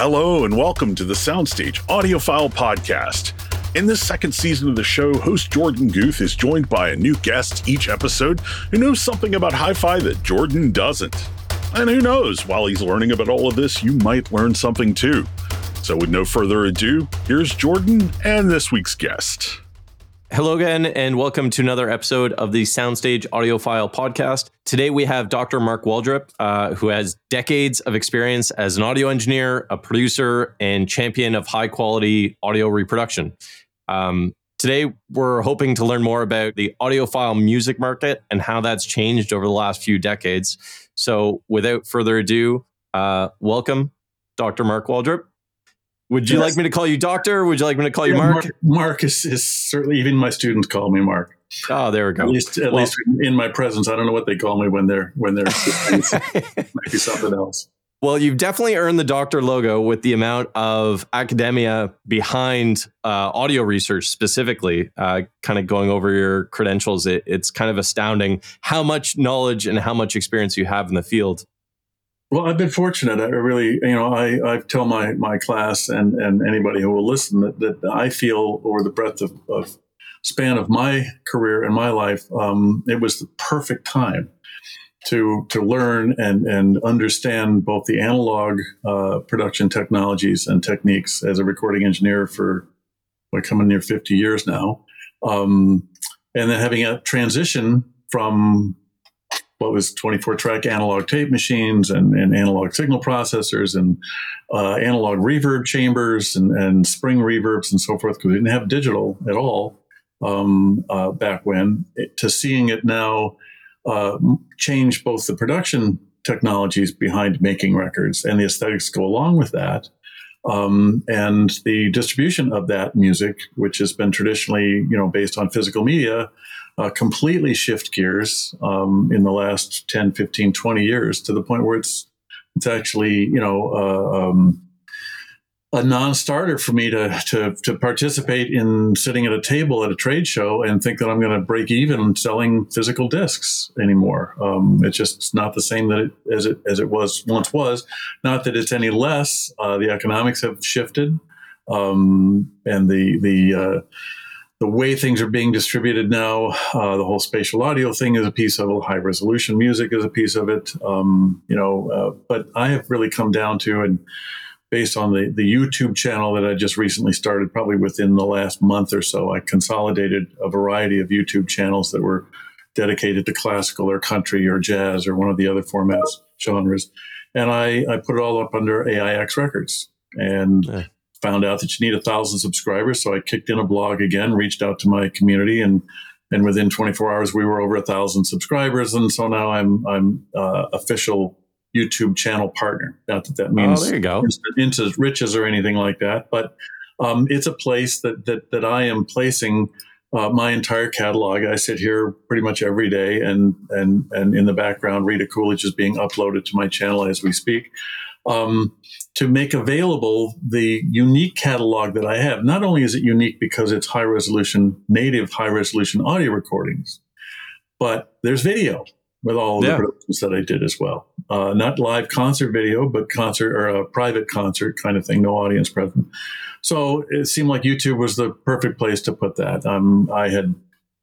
Hello, and welcome to the Soundstage Audiophile Podcast. In this second season of the show, host Jorden Guth is joined by a new guest each episode who knows something about hi fi that Jorden doesn't. And who knows, while he's learning about all of this, you might learn something too. So, with no further ado, here's Jorden and this week's guest. Hello again, and welcome to another episode of the Soundstage Audiophile podcast. Today we have Dr. Mark Waldrep, uh, who has decades of experience as an audio engineer, a producer, and champion of high quality audio reproduction. Um, today we're hoping to learn more about the audiophile music market and how that's changed over the last few decades. So, without further ado, uh, welcome, Dr. Mark Waldrep. Would you yes. like me to call you doctor? would you like me to call you Mark? Mark, Mark is, is, certainly even my students call me Mark. Oh, there we go. At least, at well, least in my presence, I don't know what they call me when they're when they're might be something else. Well, you've definitely earned the doctor logo with the amount of academia behind uh, audio research, specifically. Uh, kind of going over your credentials, it, it's kind of astounding how much knowledge and how much experience you have in the field. Well, I've been fortunate. I really, you know, I, I tell my, my class and, and anybody who will listen that, that I feel over the breadth of, of span of my career and my life, um, it was the perfect time to to learn and and understand both the analog uh, production technologies and techniques as a recording engineer for what coming near 50 years now, um, and then having a transition from what was 24 track analog tape machines and, and analog signal processors and uh, analog reverb chambers and, and, spring reverbs and so forth because we didn't have digital at all um, uh, back when it, to seeing it now uh, change both the production technologies behind making records and the aesthetics go along with that um, and the distribution of that music which has been traditionally you know based on physical media uh, completely shift gears um, in the last 10, 15, 20 years to the point where it's it's actually you know uh, um, a non-starter for me to, to to participate in sitting at a table at a trade show and think that I'm going to break even selling physical discs anymore. Um, it's just not the same that it, as it as it was once was. Not that it's any less. Uh, the economics have shifted, um, and the the uh, the way things are being distributed now, uh, the whole spatial audio thing is a piece of it. High resolution music is a piece of it. Um, you know, uh, but I have really come down to and based on the the YouTube channel that I just recently started, probably within the last month or so, I consolidated a variety of YouTube channels that were dedicated to classical or country or jazz or one of the other formats genres, and I I put it all up under AIX Records and. Yeah found out that you need a thousand subscribers. So I kicked in a blog again, reached out to my community, and and within 24 hours we were over a thousand subscribers. And so now I'm I'm uh, official YouTube channel partner. Not that that means oh, there you go. into riches or anything like that, but um, it's a place that that that I am placing. Uh, my entire catalog. I sit here pretty much every day, and and and in the background, Rita Coolidge is being uploaded to my channel as we speak um, to make available the unique catalog that I have. Not only is it unique because it's high resolution, native high resolution audio recordings, but there's video with all yeah. the productions that I did as well. Uh, not live concert video, but concert or a private concert kind of thing, no audience present. So it seemed like YouTube was the perfect place to put that. Um, I had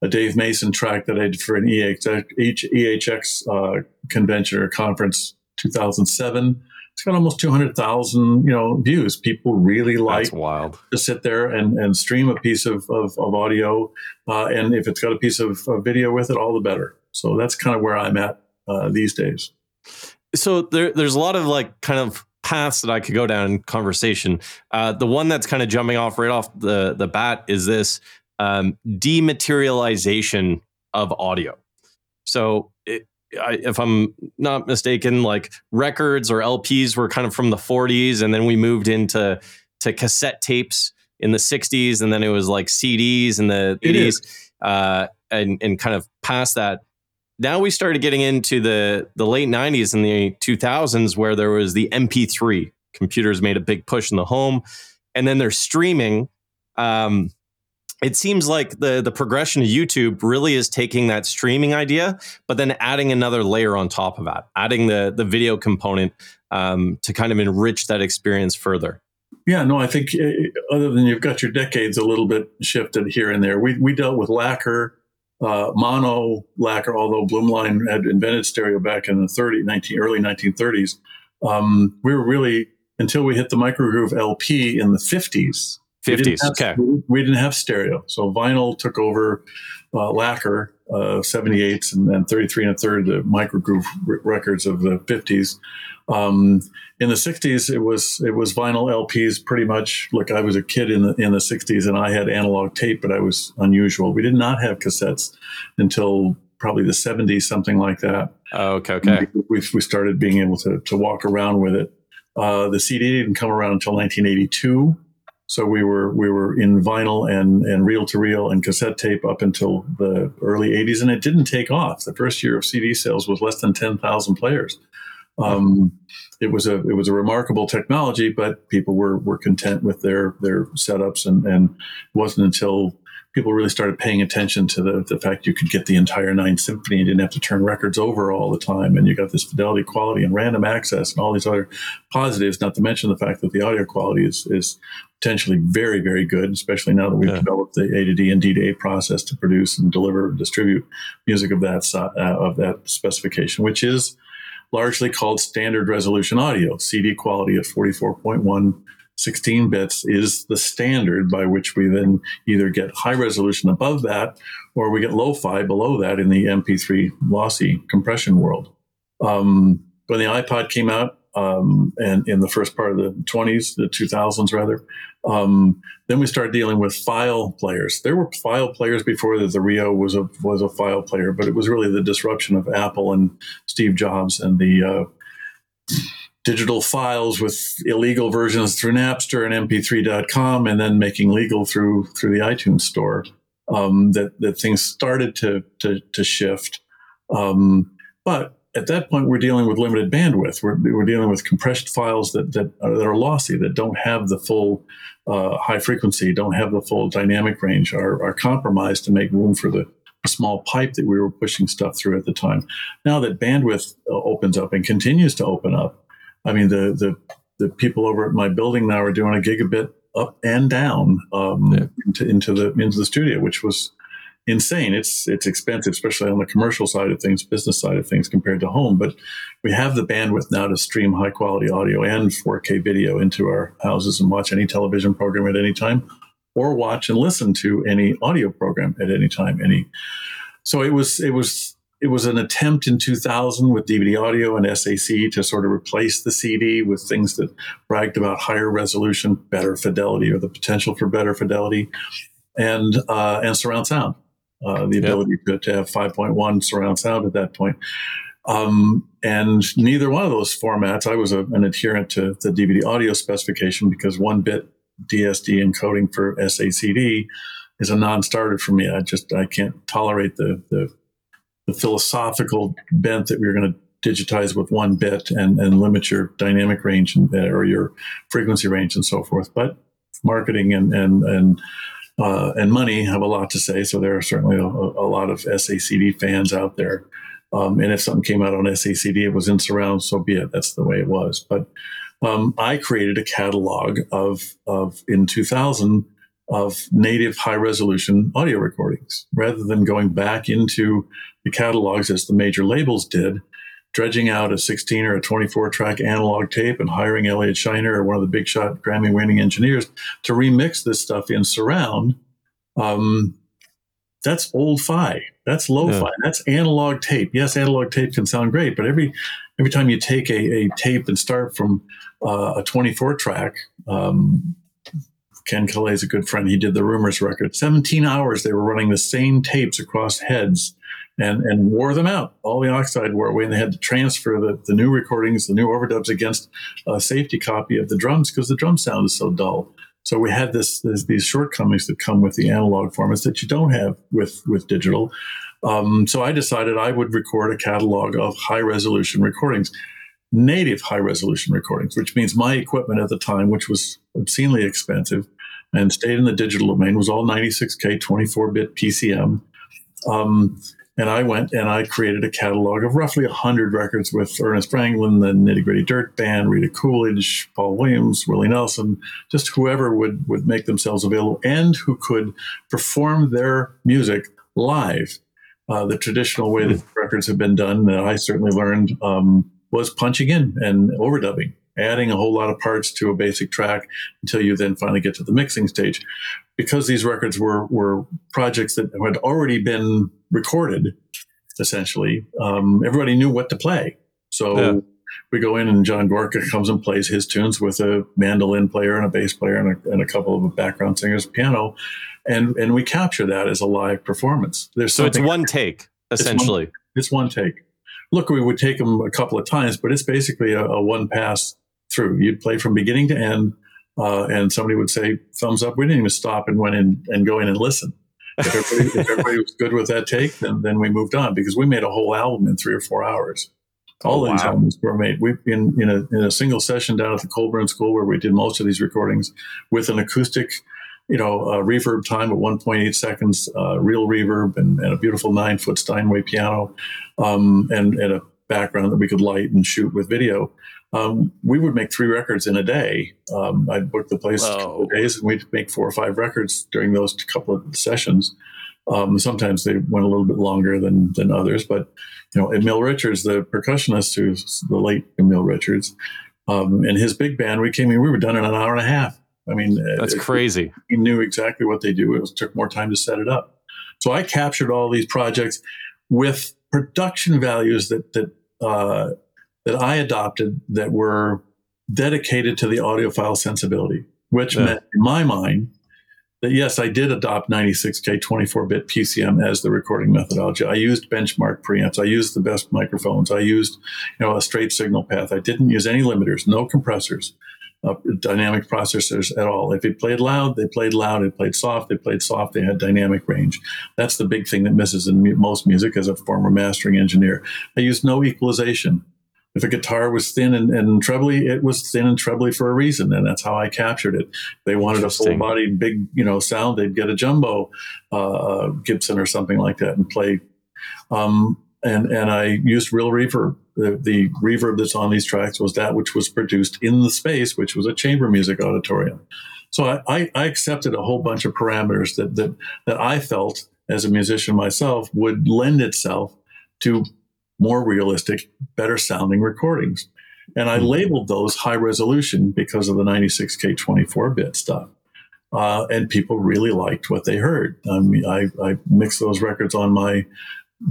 a Dave Mason track that I did for an EHX, EHX uh, convention or conference 2007 it's got almost 200,000, you know, views. People really like wild. to sit there and, and stream a piece of, of, of audio. Uh, and if it's got a piece of, of, video with it, all the better. So that's kind of where I'm at uh, these days. So there, there's a lot of like kind of paths that I could go down in conversation. Uh, the one that's kind of jumping off right off the, the bat is this um, dematerialization of audio. So I, if I'm not mistaken, like records or LPs were kind of from the 40s, and then we moved into to cassette tapes in the 60s, and then it was like CDs in the 80s, uh, and and kind of past that. Now we started getting into the the late 90s and the 2000s, where there was the MP3. Computers made a big push in the home, and then they're streaming. Um, it seems like the the progression of YouTube really is taking that streaming idea, but then adding another layer on top of that, adding the the video component um, to kind of enrich that experience further. Yeah, no, I think uh, other than you've got your decades a little bit shifted here and there. We we dealt with lacquer, uh, mono lacquer, although Blumlein had invented stereo back in the 30, 19, early 1930s. Um, we were really until we hit the microgroove LP in the 50s 50s. Have, okay. We didn't have stereo. So vinyl took over uh, lacquer, uh, 78s, and then 33 and a third, the microgroove r- records of the 50s. Um, in the 60s, it was it was vinyl LPs pretty much. Look, I was a kid in the in the 60s, and I had analog tape, but I was unusual. We did not have cassettes until probably the 70s, something like that. Oh, okay, okay. We, we started being able to to walk around with it. Uh, the CD didn't come around until 1982. So we were we were in vinyl and and reel to reel and cassette tape up until the early '80s, and it didn't take off. The first year of CD sales was less than ten thousand players. Um, it was a it was a remarkable technology, but people were were content with their their setups, and and it wasn't until people really started paying attention to the, the fact you could get the entire Ninth Symphony and didn't have to turn records over all the time. And you got this fidelity, quality, and random access and all these other positives, not to mention the fact that the audio quality is, is potentially very, very good, especially now that we've yeah. developed the A to D and D to A process to produce and deliver and distribute music of that, uh, of that specification, which is largely called standard resolution audio, CD quality at 44.1 16 bits is the standard by which we then either get high resolution above that or we get lo-fi below that in the MP3 lossy compression world. Um, when the iPod came out, um, and in the first part of the 20s, the 2000s rather, um, then we started dealing with file players. There were file players before that. The Rio was a was a file player, but it was really the disruption of Apple and Steve Jobs and the uh, digital files with illegal versions through Napster and MP3.com, and then making legal through through the iTunes store. Um, that that things started to to, to shift, um, but at that point we're dealing with limited bandwidth. We're, we're dealing with compressed files that that are, that are lossy, that don't have the full uh, high frequency, don't have the full dynamic range, are, are compromised to make room for the small pipe that we were pushing stuff through at the time. Now that bandwidth uh, opens up and continues to open up, I mean, the the the people over at my building now are doing a gigabit up and down um, yeah. into, into the into the studio, which was insane. It's it's expensive, especially on the commercial side of things, business side of things compared to home. But we have the bandwidth now to stream high quality audio and 4K video into our houses and watch any television program at any time, or watch and listen to any audio program at any time. Any so it was it was it was an attempt in 2000 with DVD audio and SAC to sort of replace the CD with things that bragged about higher resolution, better fidelity, or the potential for better fidelity, and uh, and surround sound, uh, the ability to, to, have 5.1 surround sound at that point. Um, and neither one of those formats, I was a, an adherent to the DVD audio specification because one bit DSD encoding for SACD is a non-starter for me. I just I can't tolerate the the the philosophical bent that we are going to digitize with one bit and, and limit your dynamic range and, or your frequency range and so forth. But marketing and and and uh, and money have a lot to say. So there are certainly a, a lot of SACD fans out there. Um, and if something came out on SACD, it was in surround, so be it. That's the way it was. But um, I created a catalog of of in 2000 of native high resolution audio recordings rather than going back into the catalogs as the major labels did, dredging out a 16 or a 24 track analog tape and hiring Elliot Scheiner or one of the big shot Grammy winning engineers to remix this stuff in surround. Um, that's old fi. That's lo-fi. Yeah. That's analog tape. Yes, analog tape can sound great, but every every time you take a, a tape and start from uh, a 24 track, um, Ken Caillat is a good friend. He did the Rumours record. 17 hours they were running the same tapes across heads and, and wore them out. All the oxide wore away, and they had to transfer the, the new recordings, the new overdubs against a safety copy of the drums because the drum sound is so dull. So we had this, this, these shortcomings that come with the analog formats that you don't have with with digital. Um, so I decided I would record a catalog of high resolution recordings, native high resolution recordings, which means my equipment at the time, which was obscenely expensive, and stayed in the digital domain. It was all 96K, 24 bit PCM. Um, and I went and I created a catalog of roughly 100 records with Ernest Franklin, the Nitty Gritty Dirt Band, Rita Coolidge, Paul Williams, Willie Nelson, just whoever would, would make themselves available and who could perform their music live. Uh, the traditional way that records have been done, that I certainly learned, um, was punching in and overdubbing adding a whole lot of parts to a basic track until you then finally get to the mixing stage. Because these records were were projects that had already been recorded, essentially, um, everybody knew what to play. So yeah. we go in and John Gorka comes and plays his tunes with a mandolin player and a bass player and a, and a couple of background singers, piano, and and we capture that as a live performance. There's so it's one take essentially. It's one, it's one take. Look, we would take them a couple of times, but it's basically a, a one pass through. You'd play from beginning to end, uh, and somebody would say thumbs up. We didn't even stop and went in and go in and listen. If everybody, if everybody was good with that take, then then we moved on because we made a whole album in three or four hours. All oh, these wow. albums were made. We in in a, in a single session down at the Colburn School where we did most of these recordings with an acoustic you know, uh, reverb time at 1.8 seconds, uh, real reverb, and, and, a beautiful nine foot Steinway piano, um, and, and, a background that we could light and shoot with video um, we would make three records in a day. Um, I'd book the place a couple of days, and we'd make four or five records during those couple of sessions. Um, sometimes they went a little bit longer than than others, but you know, Emil Richards, the percussionist, who's the late Emil Richards, um, and his big band, we came in, we were done in an hour and a half. I mean, that's it, crazy. He knew exactly what they do. It was, took more time to set it up. So I captured all these projects with production values that that uh, that I adopted that were dedicated to the audiophile sensibility, which yeah. meant in my mind that yes, I did adopt 96K 24 bit PCM as the recording methodology. I used benchmark preamps. I used the best microphones. I used, you know, a straight signal path. I didn't use any limiters, no compressors, uh, dynamic processors at all. If it played loud, they played loud. It played soft, they played soft. They had dynamic range. That's the big thing that misses in most music as a former mastering engineer. I used no equalization if a guitar was thin and, and trebly, it was thin and trebly for a reason, and that's how I captured it. They wanted a full-bodied, big, you know, sound. They'd get a jumbo uh, Gibson or something like that and play. Um, and and I used real reverb. The, the reverb that's on these tracks was that which was produced in the space, which was a chamber music auditorium. So I, I accepted a whole bunch of parameters that that that I felt as a musician myself would lend itself to more realistic, better sounding recordings. And I hmm. labeled those high resolution because of the 96K 24 bit stuff. Uh, and people really liked what they heard. I mean, I, I mixed those records on my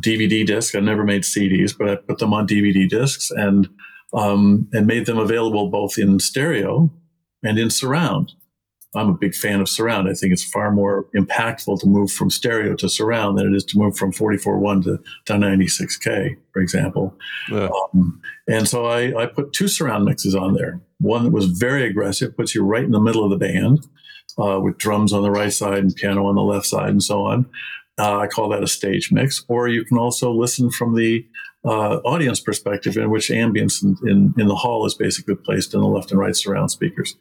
DVD disc. I never made CDs, but I put them on DVD discs and um, and made them available both in stereo and in surround. I'm a big fan of surround. I think it's far more impactful to move from stereo to surround than it is to move from 44.1 to, to 96K, for example. Yeah. Um, and so I, I put two surround mixes on there. One that was very aggressive, puts you right in the middle of the band uh, with drums on the right side and piano on the left side and so on. Uh, I call that a stage mix. Or you can also listen from the uh, audience perspective, in which ambience in, in, in, the hall is basically placed in the left and right surround speakers.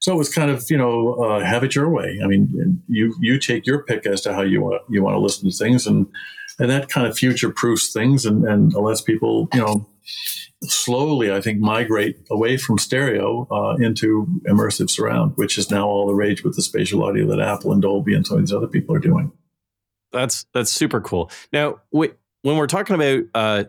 So it was kind of you know uh, have it your way. I mean, you you take your pick as to how you want you want to listen to things, and and that kind of future proofs things, and and lets people you know slowly I think migrate away from stereo uh, into immersive surround, which is now all the rage with the spatial audio that Apple and Dolby and some of these other people are doing. That's that's super cool. Now, when we're talking about uh,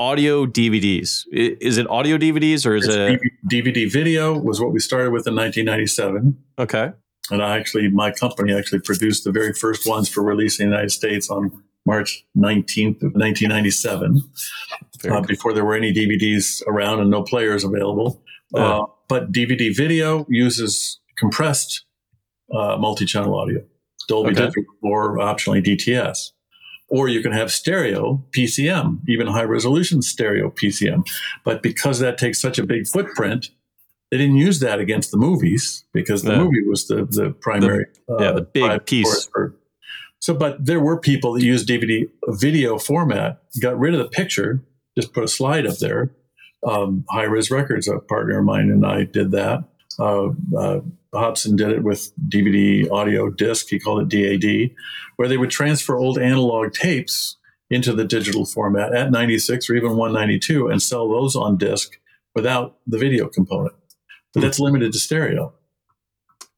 audio DVDs. Is it audio DVDs or is it's it DVD video? Was what we started with in 1997. Okay. And I actually, my company actually produced the very first ones for release in the United States on March 19th of 1997, uh, before there were any DVDs around and no players available. Yeah. Uh, but DVD video uses compressed uh, multi-channel audio, Dolby okay. Digital, or optionally DTS or you can have stereo PCM, even high resolution stereo PCM. But because that takes such a big footprint, they didn't use that against the movies because the movie was the, the primary. The, yeah, the uh, big piece. For, so, but there were people that used DVD video format, got rid of the picture, just put a slide up there. Um, High Res Records, a partner of mine and I did that. Uh, uh, Hobson did it with DVD audio disc. He called it DAD, where they would transfer old analog tapes into the digital format at 96 or even 192 and sell those on disc without the video component. But that's limited to stereo.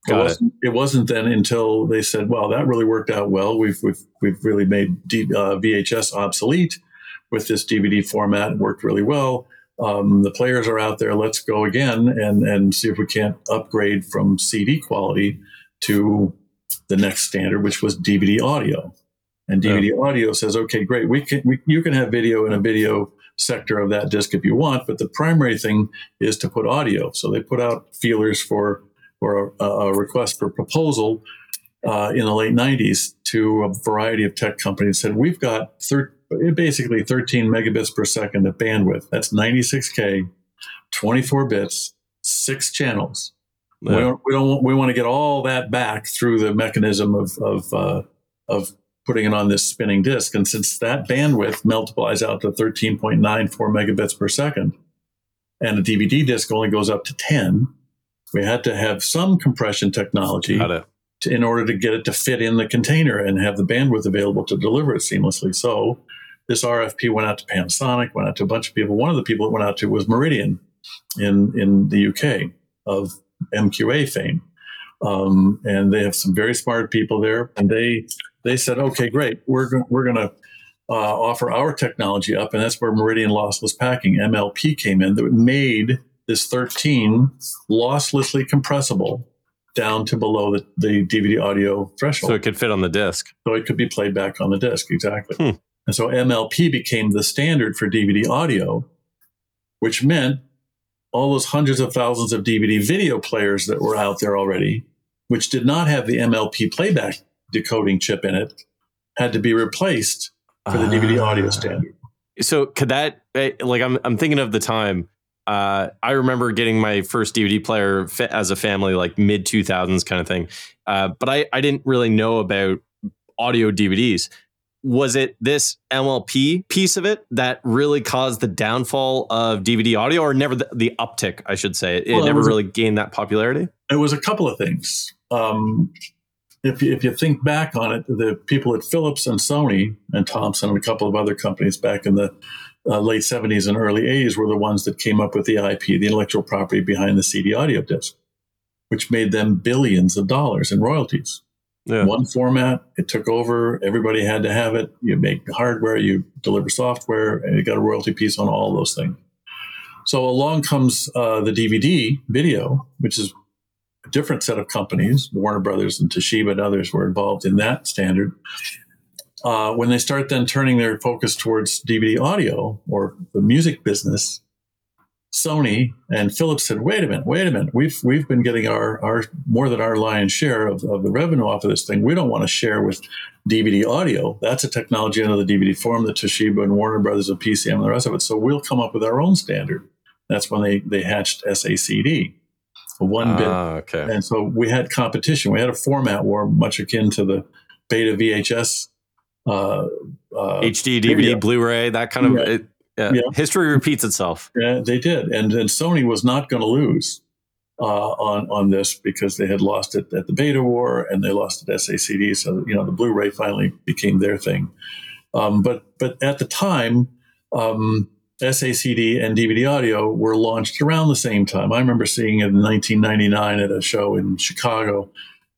It wasn't, it. it wasn't, then until they said, "Well, that really worked out well. We've we've we've really made D, uh, VHS obsolete with this DVD format. It worked really well. Um, the players are out there. Let's go again and and see if we can't upgrade from CD quality to the next standard, which was DVD audio. And DVD yeah. audio says, okay, great, we can we, you can have video in a video sector of that disc if you want, but the primary thing is to put audio. So they put out feelers for for a, a request for proposal uh, in the late 90s to a variety of tech companies. Said we've got thir- basically 13 megabits per second of bandwidth. That's 96k, 24 bits, six channels. Yeah. We don't we don't we want to get all that back through the mechanism of of uh, of putting it on this spinning disk. And since that bandwidth multiplies out to 13.94 megabits per second, and a DVD disk only goes up to 10, we had to have some compression technology to, in order to get it to fit in the container and have the bandwidth available to deliver it seamlessly. So this RFP went out to Panasonic, went out to a bunch of people. One of the people it went out to was Meridian in, in the UK of MQA fame. Um, and they have some very smart people there. And they they said, okay, great, we're go- we're going to uh, offer our technology up, and that's where Meridian Lossless Packing (MLP) came in. That made this 13 losslessly compressible down to below the, the DVD audio threshold. So it could fit on the disc. So it could be played back on the disc, exactly. Hmm. And so MLP became the standard for DVD audio, which meant all those hundreds of thousands of DVD video players that were out there already, which did not have the MLP playback decoding chip in it, had to be replaced for the uh, DVD audio ah. standard. So could that eh, like I'm I'm thinking of the time uh, I remember getting my first DVD player as a family, like mid 2000s kind of thing. Uh, but I, I didn't really know about audio DVDs. Was it this MLP piece of it that really caused the downfall of DVD audio, or never the, the uptick, I should say? It, well, never it really a, gained that popularity? It was a couple of things. Um, if you, if you think back on it, the people at Philips and Sony and Thomson and a couple of other companies back in the uh, late 70s and early 80s were the ones that came up with the IP, the intellectual property behind the CD audio disc, which made them billions of dollars in royalties. Yeah. One format, it took over. Everybody had to have it. You make hardware, you deliver software, and you got a royalty piece on all those things. So along comes uh, the DVD video, which is a different set of companies. Warner Brothers and Toshiba and others were involved in that standard uh, when they start then turning their focus towards DVD audio or the music business, Sony and Philips said, "Wait a minute, wait a minute. We've we've been getting our our more than our lion's share of, of the revenue off of this thing. We don't want to share with DVD audio. That's a technology under the DVD form that Toshiba and Warner Brothers and PCM and the rest of it. So we'll come up with our own standard. That's when they they hatched SACD, one ah, bit. Okay. And so we had competition. We had a format war much akin to the beta VHS uh, uh, HD, DVD. Blu-ray, that kind of yeah. It, yeah. history repeats itself. Yeah, they did, and and Sony was not going to lose uh, on on this because they had lost it at the Beta War and they lost it at SACD. So you know the Blu-ray finally became their thing. Um, but but at the time, um, SACD and DVD audio were launched around the same time. I remember seeing it in 1999 at a show in Chicago,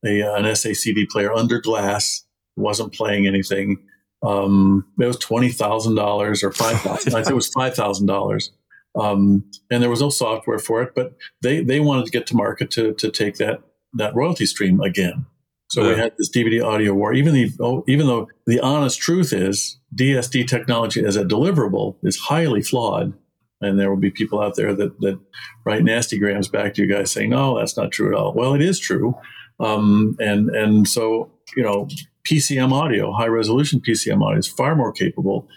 a, an SACD player under glass wasn't playing anything. Um, it was twenty thousand dollars or five thousand. I think it was five thousand um, dollars, and there was no software for it. But they they wanted to get to market to to take that that royalty stream again. So yeah. we had this DVD audio war. Even the oh, even though the honest truth is DSD technology as a deliverable is highly flawed, and there will be people out there that that write nasty grams back to you guys saying, "No, that's not true at all." Well, it is true, um, and and so you know PCM audio, high resolution PCM audio, is far more capable.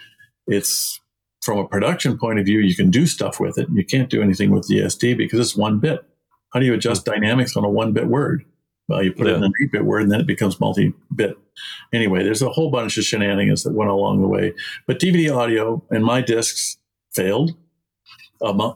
It's from a production point of view, you can do stuff with it. You can't do anything with DSD because it's one bit. How do you adjust mm-hmm. dynamics on a one bit word? Well, you put yeah. it in an eight bit word and then it becomes multi bit. Anyway, there's a whole bunch of shenanigans that went along the way. But DVD audio and my discs failed.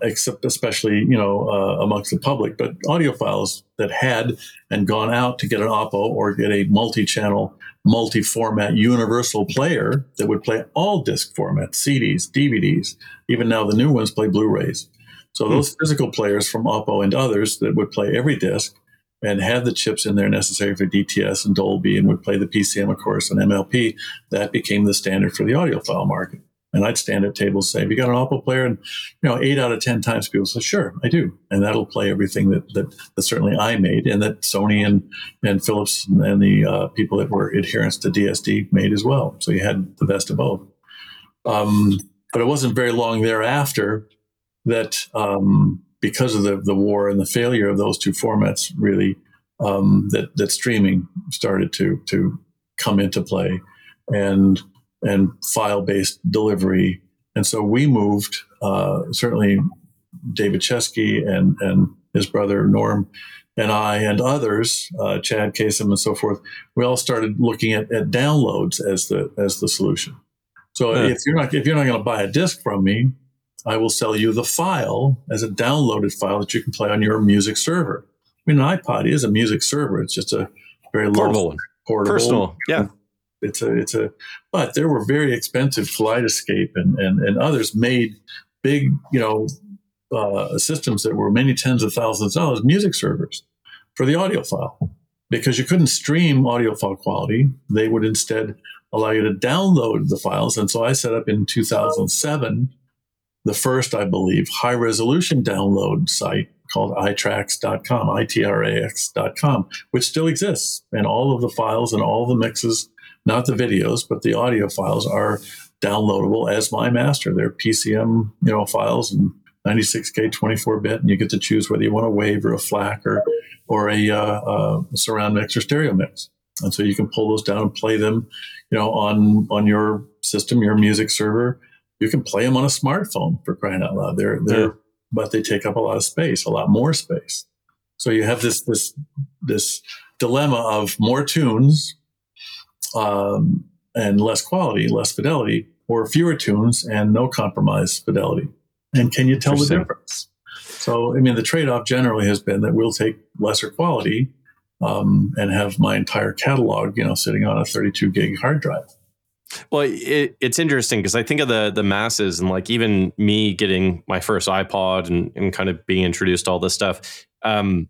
Except especially you know uh, amongst the public, but audiophiles that had and gone out to get an Oppo or get a multi-channel, multi-format universal player that would play all disc formats, CDs, DVDs. Even now, the new ones play Blu-rays. So hmm. those physical players from Oppo and others that would play every disc and had the chips in there necessary for DTS and Dolby and would play the PCM, of course, and MLP, that became the standard for the audiophile market. And I'd stand at tables say, "Have you got an Oppo player?" And you know, eight out of ten times people say, "Sure, I do," and that'll play everything that that, that certainly I made, and that Sony and and Philips and the uh, people that were adherents to DSD made as well. So you had the best of both. Um, but it wasn't very long thereafter that um, because of the, the war and the failure of those two formats, really, um, that that streaming started to to come into play, and and file based delivery, and so we moved. Uh, certainly, David Chesky and and his brother Norm and I and others, uh, Chad Kasem and so forth, we all started looking at, at downloads as the as the solution. So yeah. if you're not if you're not going to buy a disc from me, I will sell you the file as a downloaded file that you can play on your music server. I mean, an iPod is a music server. It's just a very portable, low, portable, personal. Yeah, it's a it's a. But there were very expensive Kaleidescape and and, and others made big you know uh, systems that were many tens of thousands of dollars music servers for the audiophile because you couldn't stream audiophile quality. They would instead allow you to download the files. And so I set up in 2007 the first, I believe, high resolution download site called itrax.com, I-T-R-A-X.com, which still exists. And all of the files and all the mixes, not the videos, but the audio files are downloadable as my master. They're PCM, you know, files and 96K 24-bit, and you get to choose whether you want a wave or a FLAC or, or a, uh, uh, surround mix or stereo mix. And so you can pull those down and play them, you know, on, on your system, your music server, you can play them on a smartphone for crying out loud. They're they're yeah. but they take up a lot of space, a lot more space. So you have this this this dilemma of more tunes um, and less quality, less fidelity, or fewer tunes and no compromise fidelity. And can you tell the difference? So, I mean, the trade off generally has been that we'll take lesser quality um, and have my entire catalog, you know, sitting on a 32 gig hard drive. Well, it, it's interesting because I think of the the masses and like even me getting my first iPod and, and kind of being introduced to all this stuff. Um,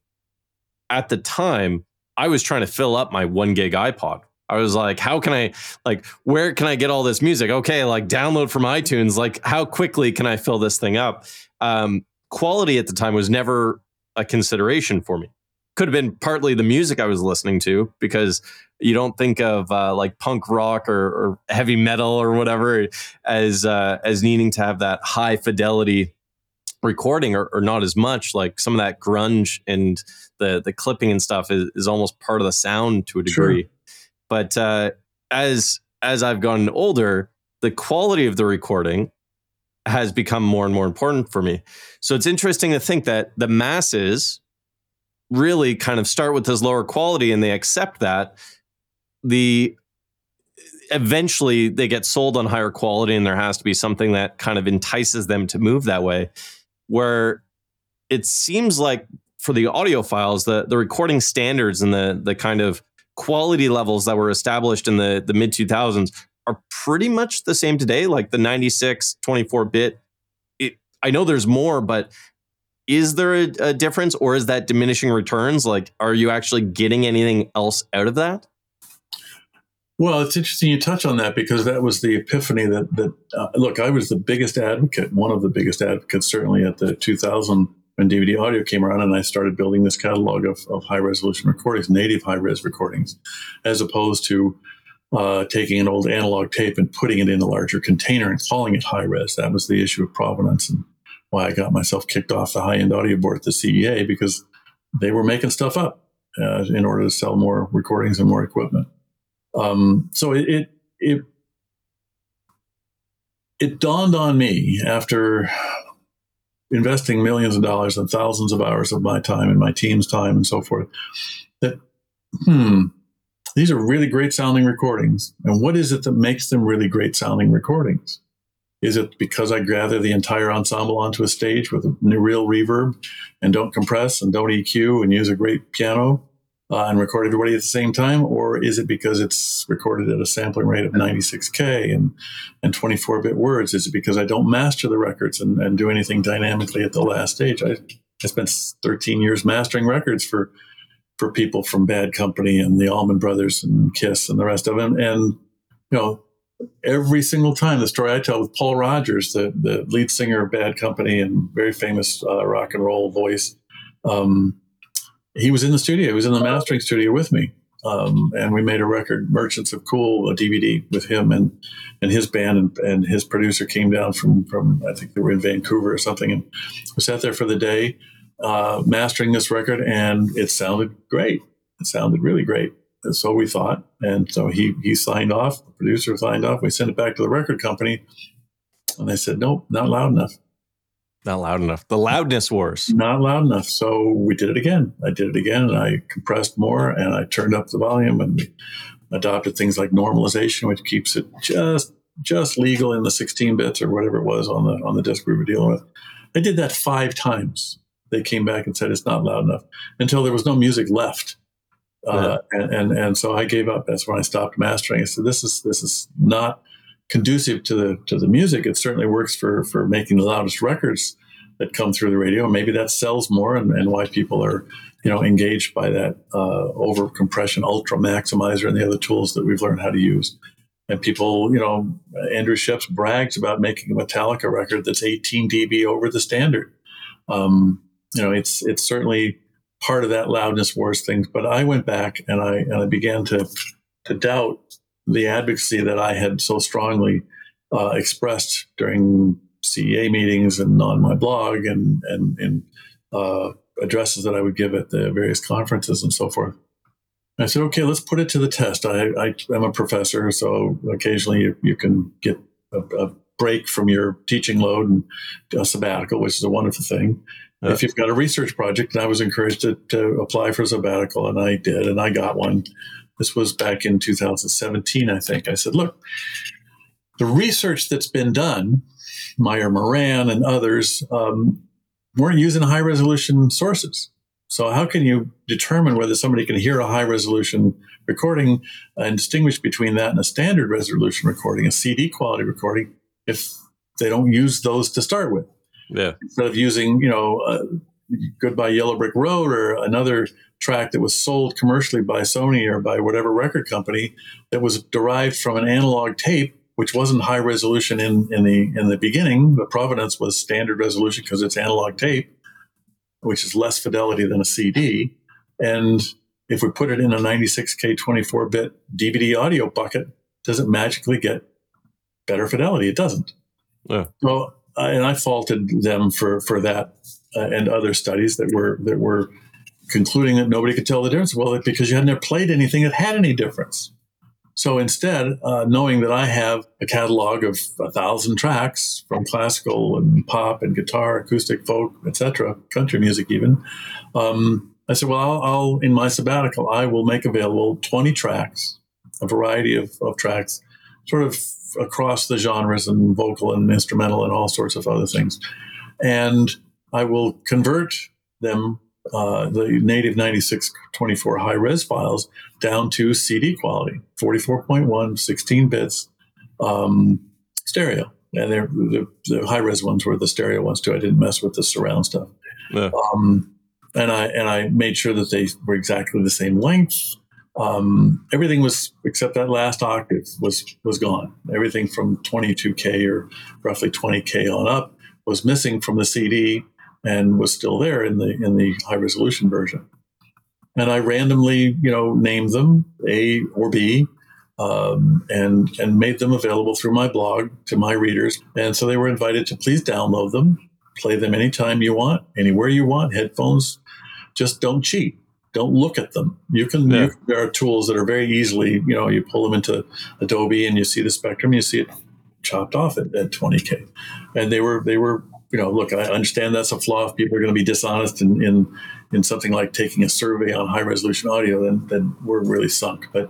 at the time, I was trying to fill up my one gig iPod. I was like, how can I like where can I get all this music? Okay, like download from iTunes. Like, how quickly can I fill this thing up? Um, quality at the time was never a consideration for me could have been partly the music I was listening to because you don't think of uh, like punk rock or, or, heavy metal or whatever as uh, as needing to have that high fidelity recording or, or, not as much like some of that grunge and the the clipping and stuff is, is almost part of the sound to a degree sure. But uh, as as i've gotten older the quality of the recording has become more and more important for me. So it's interesting to think that the masses really kind of start with this lower quality and they accept that. The eventually they get sold on higher quality and there has to be something that kind of entices them to move that way where it seems like for the audiophiles the the recording standards and the the kind of quality levels that were established in the the mid 2000s are pretty much the same today like the 96 24 bit it, I know there's more but is there a, a, difference or is that diminishing returns? Like, are you actually getting anything else out of that? Well, it's interesting you touch on that because that was the epiphany that, that uh, look, I was the biggest advocate, one of the biggest advocates, certainly at the 2000 when DVD audio came around and I started building this catalog of, of high resolution recordings, native high res recordings, as opposed to uh, taking an old analog tape and putting it in a larger container and calling it high res. That was the issue of provenance and why I got myself kicked off the high end audio board at the CEA because they were making stuff up uh, in order to sell more recordings and more equipment. Um, so it, it, it it dawned on me after investing millions of dollars and thousands of hours of my time and my team's time and so forth that hmm these are really great sounding recordings. And what is it that makes them really great sounding recordings? Is it because I gather the entire ensemble onto a stage with a real reverb and don't compress and don't EQ and use a great piano uh, and record everybody at the same time? Or is it because it's recorded at a sampling rate of 96K and, and 24 bit words? Is it because I don't master the records and, and do anything dynamically at the last stage? I, I spent 13 years mastering records for for people from Bad Company and the Allman Brothers and Kiss and the rest of them. And, you know, every single time the story I tell with Paul Rodgers, the, the lead singer of Bad Company and very famous uh, rock and roll voice, um, he was in the studio. He was in the mastering studio with me. Um, and we made a record, Merchants of Cool, a DVD with him and and his band, and, and his producer came down from from I think they were in Vancouver or something, and we sat there for the day uh, mastering this record, and it sounded great. It sounded really great. And so we thought, and so he he signed off. The producer signed off. We sent it back to the record company, and they said, "Nope, not loud enough." Not loud enough. The loudness wars. Not loud enough. So we did it again. I did it again, and I compressed more, and I turned up the volume, and adopted things like normalization, which keeps it just just legal in the 16 bits or whatever it was on the on the disc we were dealing with. I did that five times they came back and said it's not loud enough until there was no music left. Uh, and, and and so I gave up. That's when I stopped mastering. I said, "This is this is not conducive to the to the music. It certainly works for for making the loudest records that come through the radio. Maybe that sells more, and, and why people are you know engaged by that uh, over compression, ultra maximizer, and the other tools that we've learned how to use. And people, you know, Andrew Scheps brags about making a Metallica record that's 18 dB over the standard. Um, you know, it's it's certainly part of that loudness wars things. But I went back and I and I began to to doubt the advocacy that I had so strongly uh, expressed during CEA meetings and on my blog and and in uh, addresses that I would give at the various conferences and so forth. I said, okay, let's put it to the test. I, I am a professor, so occasionally you, you can get a, a break from your teaching load and a sabbatical, which is a wonderful thing if you've got a research project, and I was encouraged to, to apply for a sabbatical, and I did, and I got one. This was back in 2017, I think. I said, look, the research that's been done, Meyer Moran and others, um, weren't using high resolution sources. So, how can you determine whether somebody can hear a high resolution recording and distinguish between that and a standard resolution recording, a CD quality recording, if they don't use those to start with? Yeah. Instead of using, you know, uh, Goodbye Yellow Brick Road or another track that was sold commercially by Sony or by whatever record company that was derived from an analog tape, which wasn't high resolution in, in the in the beginning. The provenance was standard resolution because it's analog tape, which is less fidelity than a CD. And if we put it in a 96K 24 bit DVD audio bucket, does it magically get better fidelity? It doesn't. Yeah. So and I faulted them for for that uh, and other studies that were that were concluding that nobody could tell the difference. Well, because you hadn't played anything that had any difference. So instead, uh, knowing that I have a catalog of a thousand tracks from classical and pop and guitar, acoustic, folk, etc., country music, even, um, I said, well, I'll, I'll, in my sabbatical, I will make available 20 tracks, a variety of, of tracks, sort of across the genres and vocal and instrumental and all sorts of other things. And I will convert them, uh, the native 9624 high res files, down to CD quality 44.1, 16 bits, um, stereo. And the, the high res ones were the stereo ones too. I didn't mess with the surround stuff. Yeah. Um, and I and I made sure that they were exactly the same length, um, everything was except that last octave was was gone. Everything from 22k or roughly 20k on up was missing from the CD and was still there in the in the high resolution version. And I randomly, you know, named them A or B, um, and and made them available through my blog to my readers. And so they were invited to please download them, play them anytime you want, anywhere you want, headphones. Just don't cheat don't look at them. You can, yeah. you, there are tools that are very easily, you know, you pull them into Adobe and you see the spectrum, you see it chopped off at, at 20K. And they were, they were, you know, look, I understand that's a flaw. If people are going to be dishonest in, in, in something like taking a survey on high resolution audio, then, then we're really sunk. But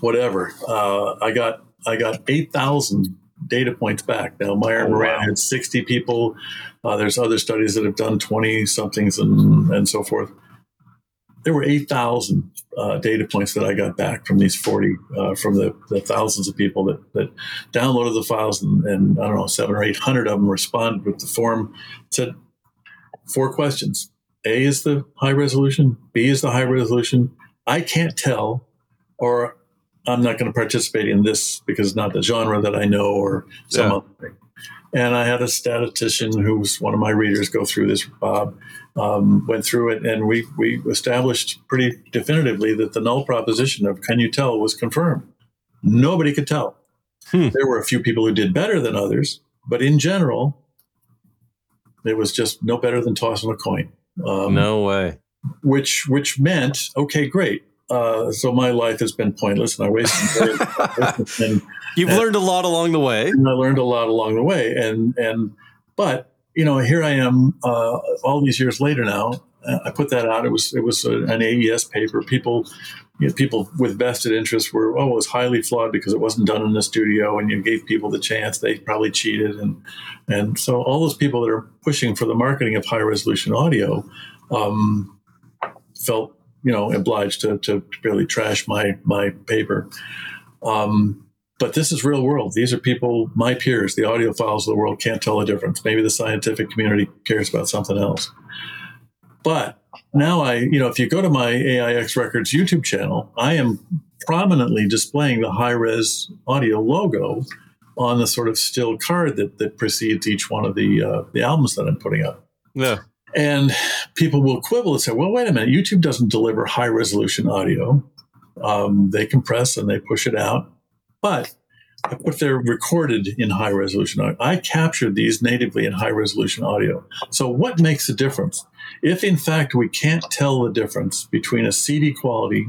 whatever. Uh, I got, I got 8,000 data points back. Now, Meyer and Oh, Moran wow. had 60 people. Uh, there's other studies that have done 20 somethings and, and so forth. There were 8,000 uh, data points that I got back from these 40, uh, from the, the thousands of people that, that downloaded the files, and, and I don't know, seven or 800 of them responded with the form. Said four questions. A is the high resolution, B is the high resolution. I can't tell, or I'm not going to participate in this because it's not the genre that I know or some Yeah. other thing. And I had a statistician who was one of my readers go through this, Bob, um, went through it, and we, we established pretty definitively that the null proposition of can you tell was confirmed. Nobody could tell. Hmm. There were a few people who did better than others, but in general, it was just no better than tossing a coin. Um, no way. which which meant okay, great. Uh, so my life has been pointless, and I wasted. and, You've Uh, learned a lot along the way. and I learned a lot along the way. And and but you know, here I am, uh, all these years later now. Uh, I put that out. It was it was a, an AES paper. People. You know, people with vested interests were oh it was highly flawed because it wasn't done in the studio and you gave people the chance they probably cheated and and so all those people that are pushing for the marketing of high resolution audio um, felt you know obliged to, to really trash my my paper um, but this is real world these are people my peers the audiophiles of the world can't tell the difference maybe the scientific community cares about something else but now i you know if you go to my aix records youtube channel i am prominently displaying the high res audio logo on the sort of still card that, that precedes each one of the uh, the albums that i'm putting up Yeah. and people will quibble and say, well, wait a minute, YouTube doesn't deliver high resolution audio. Um, they compress and they push it out. But but they're recorded in high resolution audio. I captured these natively in high resolution audio. So what makes a difference? If in fact we can't tell the difference between a CD quality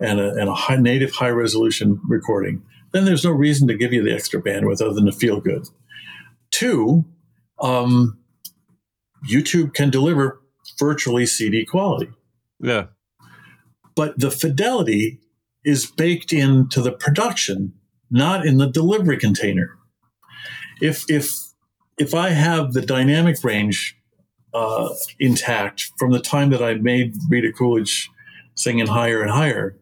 and a, and a high, native high resolution recording, then there's no reason to give you the extra bandwidth other than to feel good. Two, um, YouTube can deliver virtually CD quality, Yeah. but the fidelity is baked into the production, not in the delivery container. If if if I have the dynamic range uh, intact from the time that I made Rita Coolidge singing higher and higher,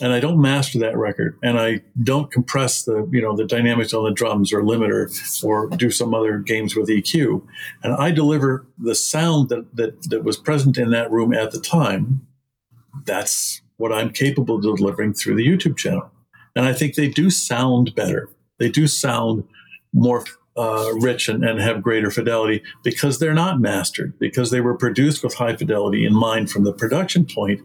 and I don't master that record, and I don't compress the you know the dynamics on the drums or limiter or do some other games with EQ, and I deliver the sound that that, that was present in that room at the time, that's what I'm capable of delivering through the YouTube channel, and I think they do sound better. They do sound more uh, rich and, and have greater fidelity because they're not mastered because they were produced with high fidelity in mind from the production point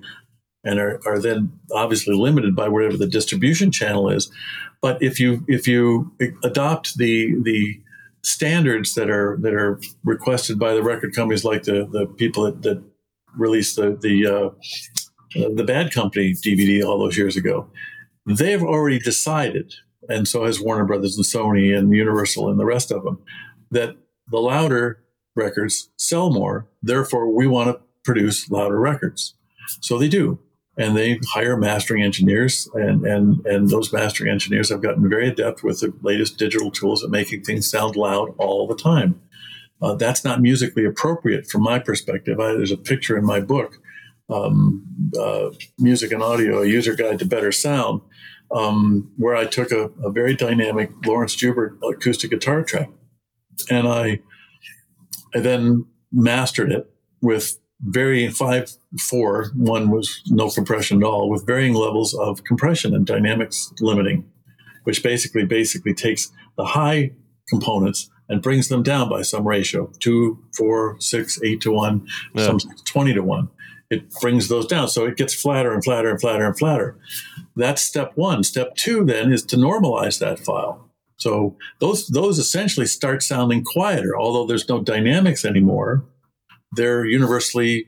and are, are then obviously limited by whatever the distribution channel is. But if you if you adopt the the standards that are that are requested by the record companies, like the the people that, that released the the uh, the Bad Company DVD all those years ago, they've already decided, and so has Warner Brothers and Sony and Universal and the rest of them, that the louder records sell more. Therefore, we want to produce louder records. So they do and they hire mastering engineers and, and, and those mastering engineers have gotten very adept with the latest digital tools at making things sound loud all the time uh, that's not musically appropriate from my perspective I, there's a picture in my book um, uh, music and audio a user guide to better sound um, where i took a, a very dynamic Laurence Juber acoustic guitar track and i i then mastered it with varying five four one was no compression at all with varying levels of compression and dynamics limiting which basically basically takes the high components and brings them down by some ratio two four six eight to one Yeah. some 20 to one it brings those down so it gets flatter and flatter and flatter and flatter that's step one step two then is to normalize that file so those those essentially start sounding quieter although there's no dynamics anymore they're universally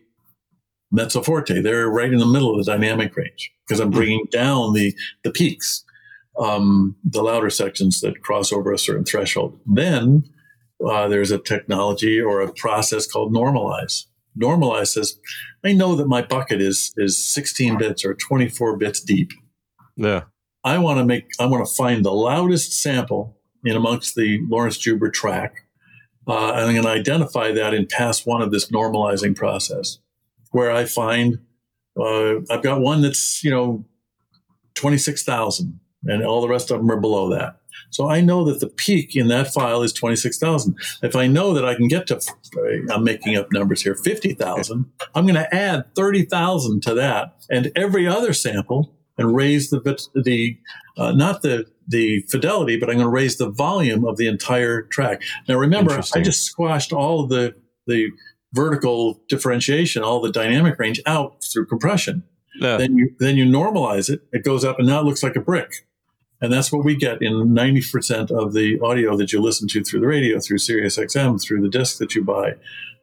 mezzo forte. They're right in the middle of the dynamic range because I'm bringing down the the peaks, um, the louder sections that cross over a certain threshold. Then uh, there's a technology or a process called normalize. Normalize says, I know that my bucket is is 16 bits or 24 bits deep. Yeah. I want to make I want to find the loudest sample in amongst the Laurence Juber track. Uh, and I'm going to identify that in pass one of this normalizing process, where I find uh, I've got one that's you know twenty six thousand, and all the rest of them are below that. So I know that the peak in that file is 26,000. If I know that I can get to, I'm making up numbers here, 50,000, I'm going to add 30,000 to that and every other sample and raise the, the uh, not the, the fidelity, but I'm going to raise the volume of the entire track. Now remember, I just squashed all the, the vertical differentiation, all the dynamic range out through compression. Yeah. Then you then you normalize it. It goes up, and now it looks like a brick. And that's what we get in 90% of the audio that you listen to through the radio, through SiriusXM, through the disc that you buy,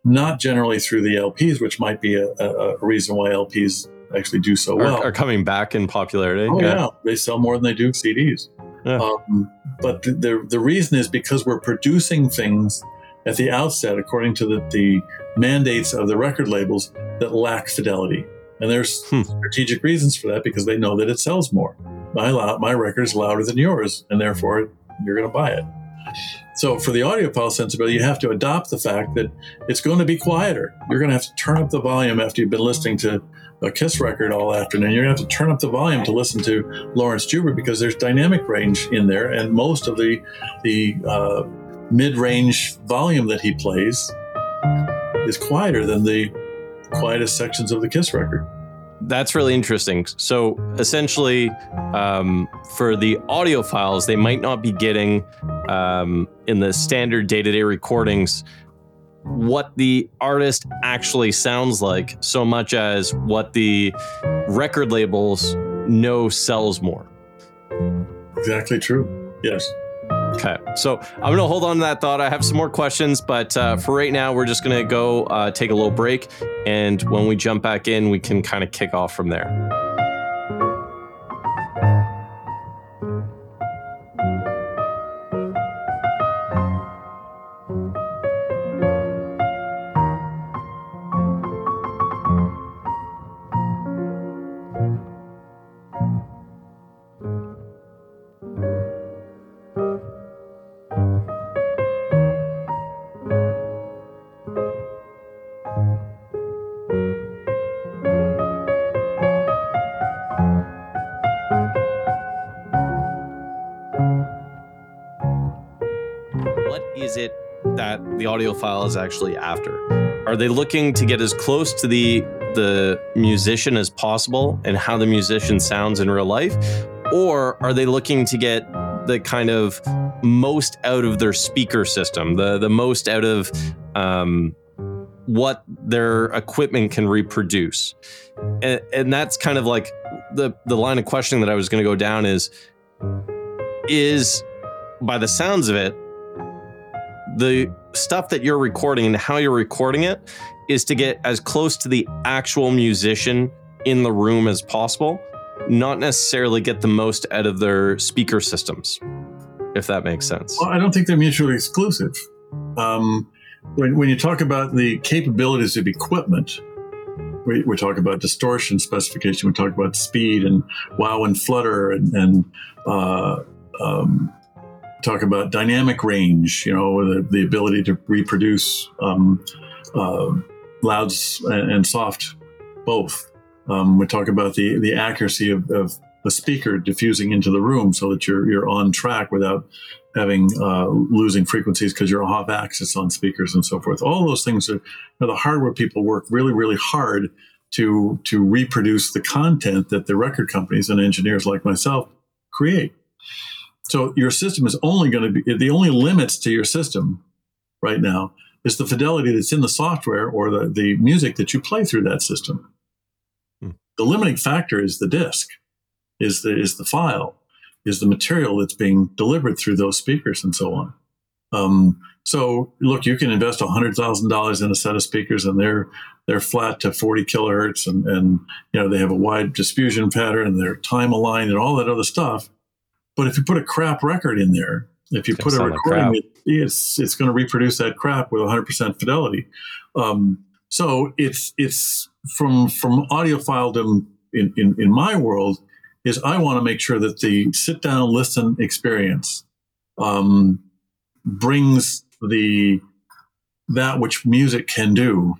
not generally through the LPs, which might be a, a, a reason why LPs actually do so well. Are, are coming back in popularity. Oh, yeah. yeah. They sell more than they do CDs. Yeah. Um, but the, the, the, reason is because we're producing things at the outset, according to the, the mandates of the record labels, that lack fidelity. And there's hmm. strategic reasons for that because they know that it sells more my my record is louder than yours, and therefore you're going to buy it. So for the audiophile sensibility, you have to adopt the fact that it's going to be quieter. You're going to have to turn up the volume after you've been listening to a Kiss record all afternoon. You're going to have to turn up the volume to listen to Laurence Juber because there's dynamic range in there, and most of the the uh, mid-range volume that he plays is quieter than the quietest sections of the Kiss record that's really interesting. So essentially, um, for the audiophiles, they might not be getting um, in the standard day to day recordings what the artist actually sounds like so much as what the record labels know sells more. Exactly true. Yes. Okay. So I'm going to hold on to that thought. I have some more questions, but uh, for right now, we're just going to go uh, take a little break. And when we jump back in, we can kind of kick off from there. Is actually after? Are they looking to get as close to the the musician as possible and how the musician sounds in real life? Or are they looking to get the kind of most out of their speaker system, the the most out of um, what their equipment can reproduce? And, and that's kind of like the the line of questioning that I was going to go down is is by the sounds of it the stuff that you're recording and how you're recording it is to get as close to the actual musician in the room as possible, not necessarily get the most out of their speaker systems, if that makes sense. Well, I don't think they're mutually exclusive. Um, when, when you talk about the capabilities of equipment, we, we, talk about distortion specification, we talk about speed and wow and flutter and, and uh, um, talk about dynamic range, you know, the, the ability to reproduce um, uh, louds and, and, soft both. Um, we talk about the, the accuracy of, of a speaker diffusing into the room so that you're, you're on track without having uh, losing frequencies because you're off axis on speakers and so forth. All those things are, the hardware people work really, really hard to to reproduce the content that the record companies and engineers like myself create. So your system is only going to be the only limits to your system right now is the fidelity that's in the software or the, the music that you play through that system. Hmm. The limiting factor is the disk, is the is the file, is the material that's being delivered through those speakers and so on. Um, so look, you can invest hundred thousand dollars in a set of speakers, and they're they're flat to forty kilohertz, and and you know they have a wide diffusion pattern, and they're time aligned, and all that other stuff. But if you put a crap record in there, if you put a recording, it, it's it's going to reproduce that crap with 100% fidelity. Um, so it's it's from from audiophiledom in, in in my world is I want to make sure that the sit down listen experience um, brings the that which music can do,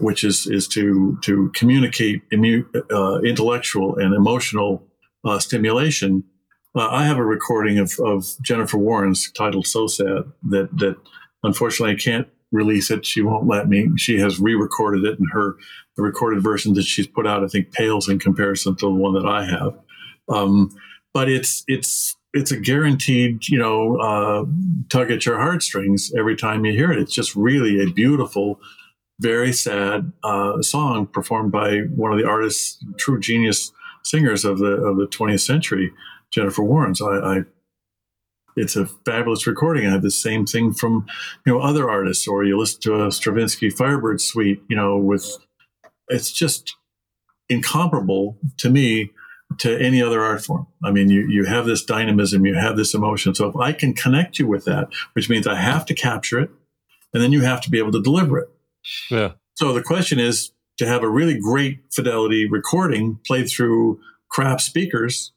which is is to to communicate immu- uh, intellectual and emotional uh, stimulation. Uh, I have a recording of, of Jennifer Warnes titled "So Sad" that that unfortunately I can't release it. She won't let me. She has re-recorded it, and her the recorded version that she's put out, I think, pales in comparison to the one that I have. Um, but it's it's it's a guaranteed, you know, uh, tug at your heartstrings every time you hear it. It's just really a beautiful, very sad uh, song performed by one of the artists, true genius singers of the of the 20th century, Jennifer Warnes. I, I it's a fabulous recording. I have the same thing from, you know, other artists, or you listen to a Stravinsky Firebird Suite, you know, with it's just incomparable to me to any other art form. I mean, you, you have this dynamism, you have this emotion. So if I can connect you with that, which means I have to capture it, and then you have to be able to deliver it. Yeah. So the question is to have a really great fidelity recording played through crap speakers.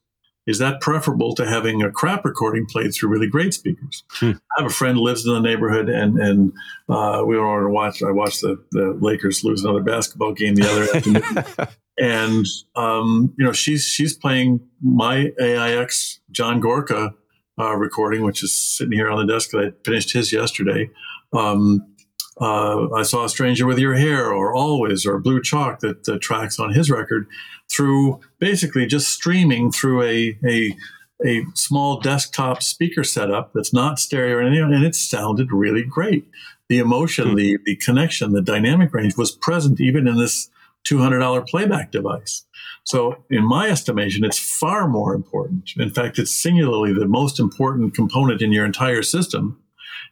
Is that preferable to having a crap recording played through really great speakers? Hmm. I have a friend who lives in the neighborhood, and and uh, we were to watch. I watched the, the Lakers lose another basketball game the other afternoon, and um, you know she's she's playing my AIX John Gorka uh, recording, which is sitting here on the desk. I finished his yesterday. Um, uh, I saw a stranger with your hair, or always, or blue chalk that, tracks on his record through basically just streaming through a a a small desktop speaker setup that's not stereo or anything, and it sounded really great. The emotion, Hmm. the the connection, the dynamic range was present even in this two hundred dollar playback device. So, in my estimation, it's far more important. In fact, it's singularly the most important component in your entire system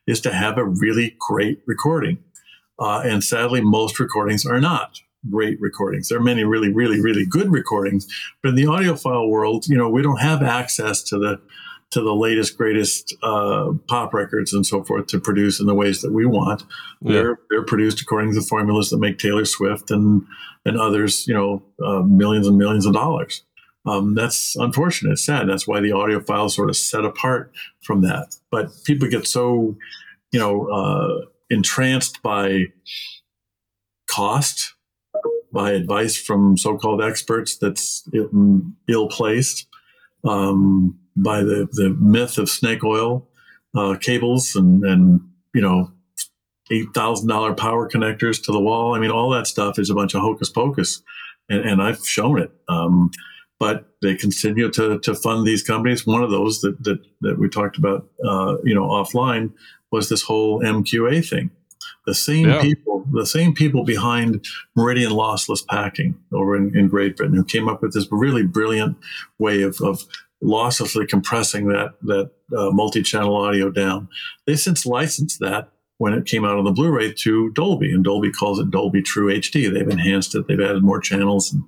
is to have a really great recording. Uh, and sadly, most recordings are not great recordings. There are many really, really, really good recordings, but in the audiophile world, you know, we don't have access to the to the latest, greatest uh, pop records and so forth to produce in the ways that we want. Yeah. They're they're produced according to the formulas that make Taylor Swift and and others, you know, uh, millions and millions of dollars. Um, that's unfortunate. It's sad. That's why the audiophile sort of set apart from that. But people get so, you know, uh, entranced by cost, by advice from so-called experts that's ill placed, um, by the the myth of snake oil uh, cables and and you know eight thousand dollar power connectors to the wall. I mean, all that stuff is a bunch of hocus pocus, and, and I've shown it. Um, but they continue to, to fund these companies. One of those that that, that we talked about, uh, you know, offline was this whole MQA thing. The same Yeah. people, the same people behind Meridian Lossless Packing over in, in Great Britain, who came up with this really brilliant way of, of losslessly compressing that that uh, multi-channel audio down. They since licensed that when it came out on the Blu-ray to Dolby, and Dolby calls it Dolby True HD. They've enhanced it, they've added more channels, and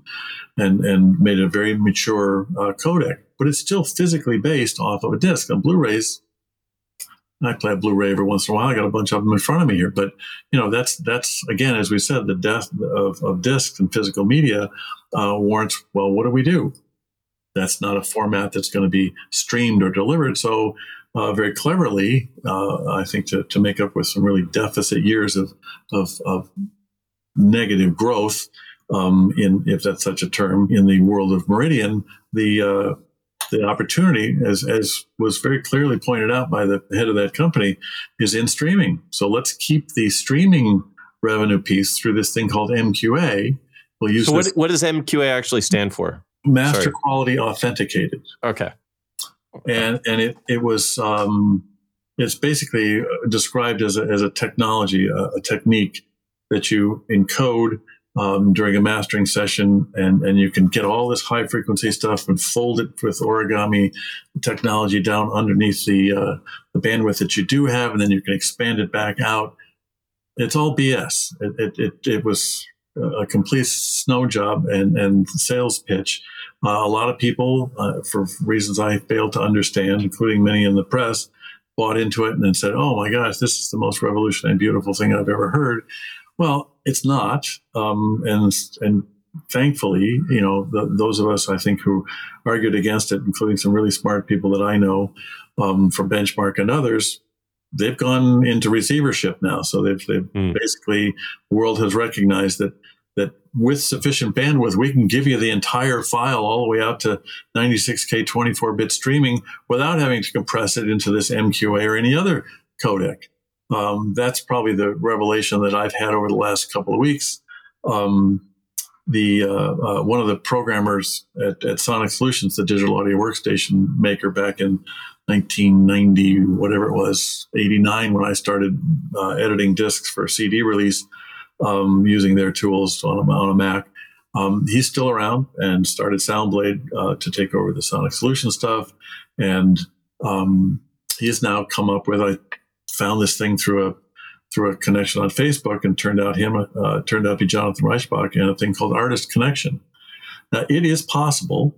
and, and made it a very mature uh, codec. But it's still physically based off of a disc. On Blu-rays, I play a Blu-ray every once in a while. I got a bunch of them in front of me here, but you know that's that's again, as we said, the death of, of discs and physical media uh, warrants. Well, what do we do? That's not a format that's going to be streamed or delivered. So uh, very cleverly, uh, I think to, to make up with some really deficit years of, of, of negative growth, um, in if that's such a term, in the world of Meridian, the uh, the opportunity, as as was very clearly pointed out by the head of that company, is in streaming. So let's keep the streaming revenue piece through this thing called MQA. We'll use So what what does MQA actually stand for? master sorry. quality authenticated Okay. And and it it was um, it's basically described as a, as a technology, a, a technique that you encode um, during a mastering session, and and you can get all this high frequency stuff and fold it with origami technology down underneath the uh, the bandwidth that you do have, and then you can expand it back out. It's all BS. It it it, it was a complete snow job and and sales pitch. Uh, a lot of people, uh, for reasons I failed to understand, including many in the press, bought into it and then said, "Oh my gosh, this is the most revolutionary, beautiful thing I've ever heard." Well, it's not, um, and and thankfully, you know, the, those of us I think who argued against it, including some really smart people that I know um, from Benchmark and others, they've gone into receivership now. So they've, they've mm. basically world has recognized that that with sufficient bandwidth, we can give you the entire file all the way out to 96k 24 bit streaming without having to compress it into this MQA or any other codec. Um, that's probably the revelation that I've had over the last couple of weeks. Um, the uh, uh, one of the programmers at, at, Sonic Solutions, the digital audio workstation maker, back in 1990, whatever it was, 89, when I started uh, editing discs for CD release um, using their tools on a, on a Mac. Um, he's still around and started Soundblade uh, to take over the Sonic Solution stuff, and um, has now come up with. I found this thing through a through a connection on Facebook, and turned out him uh, turned out to be Jonathan Reichenbach and a thing called Artist Connection. Now, it is possible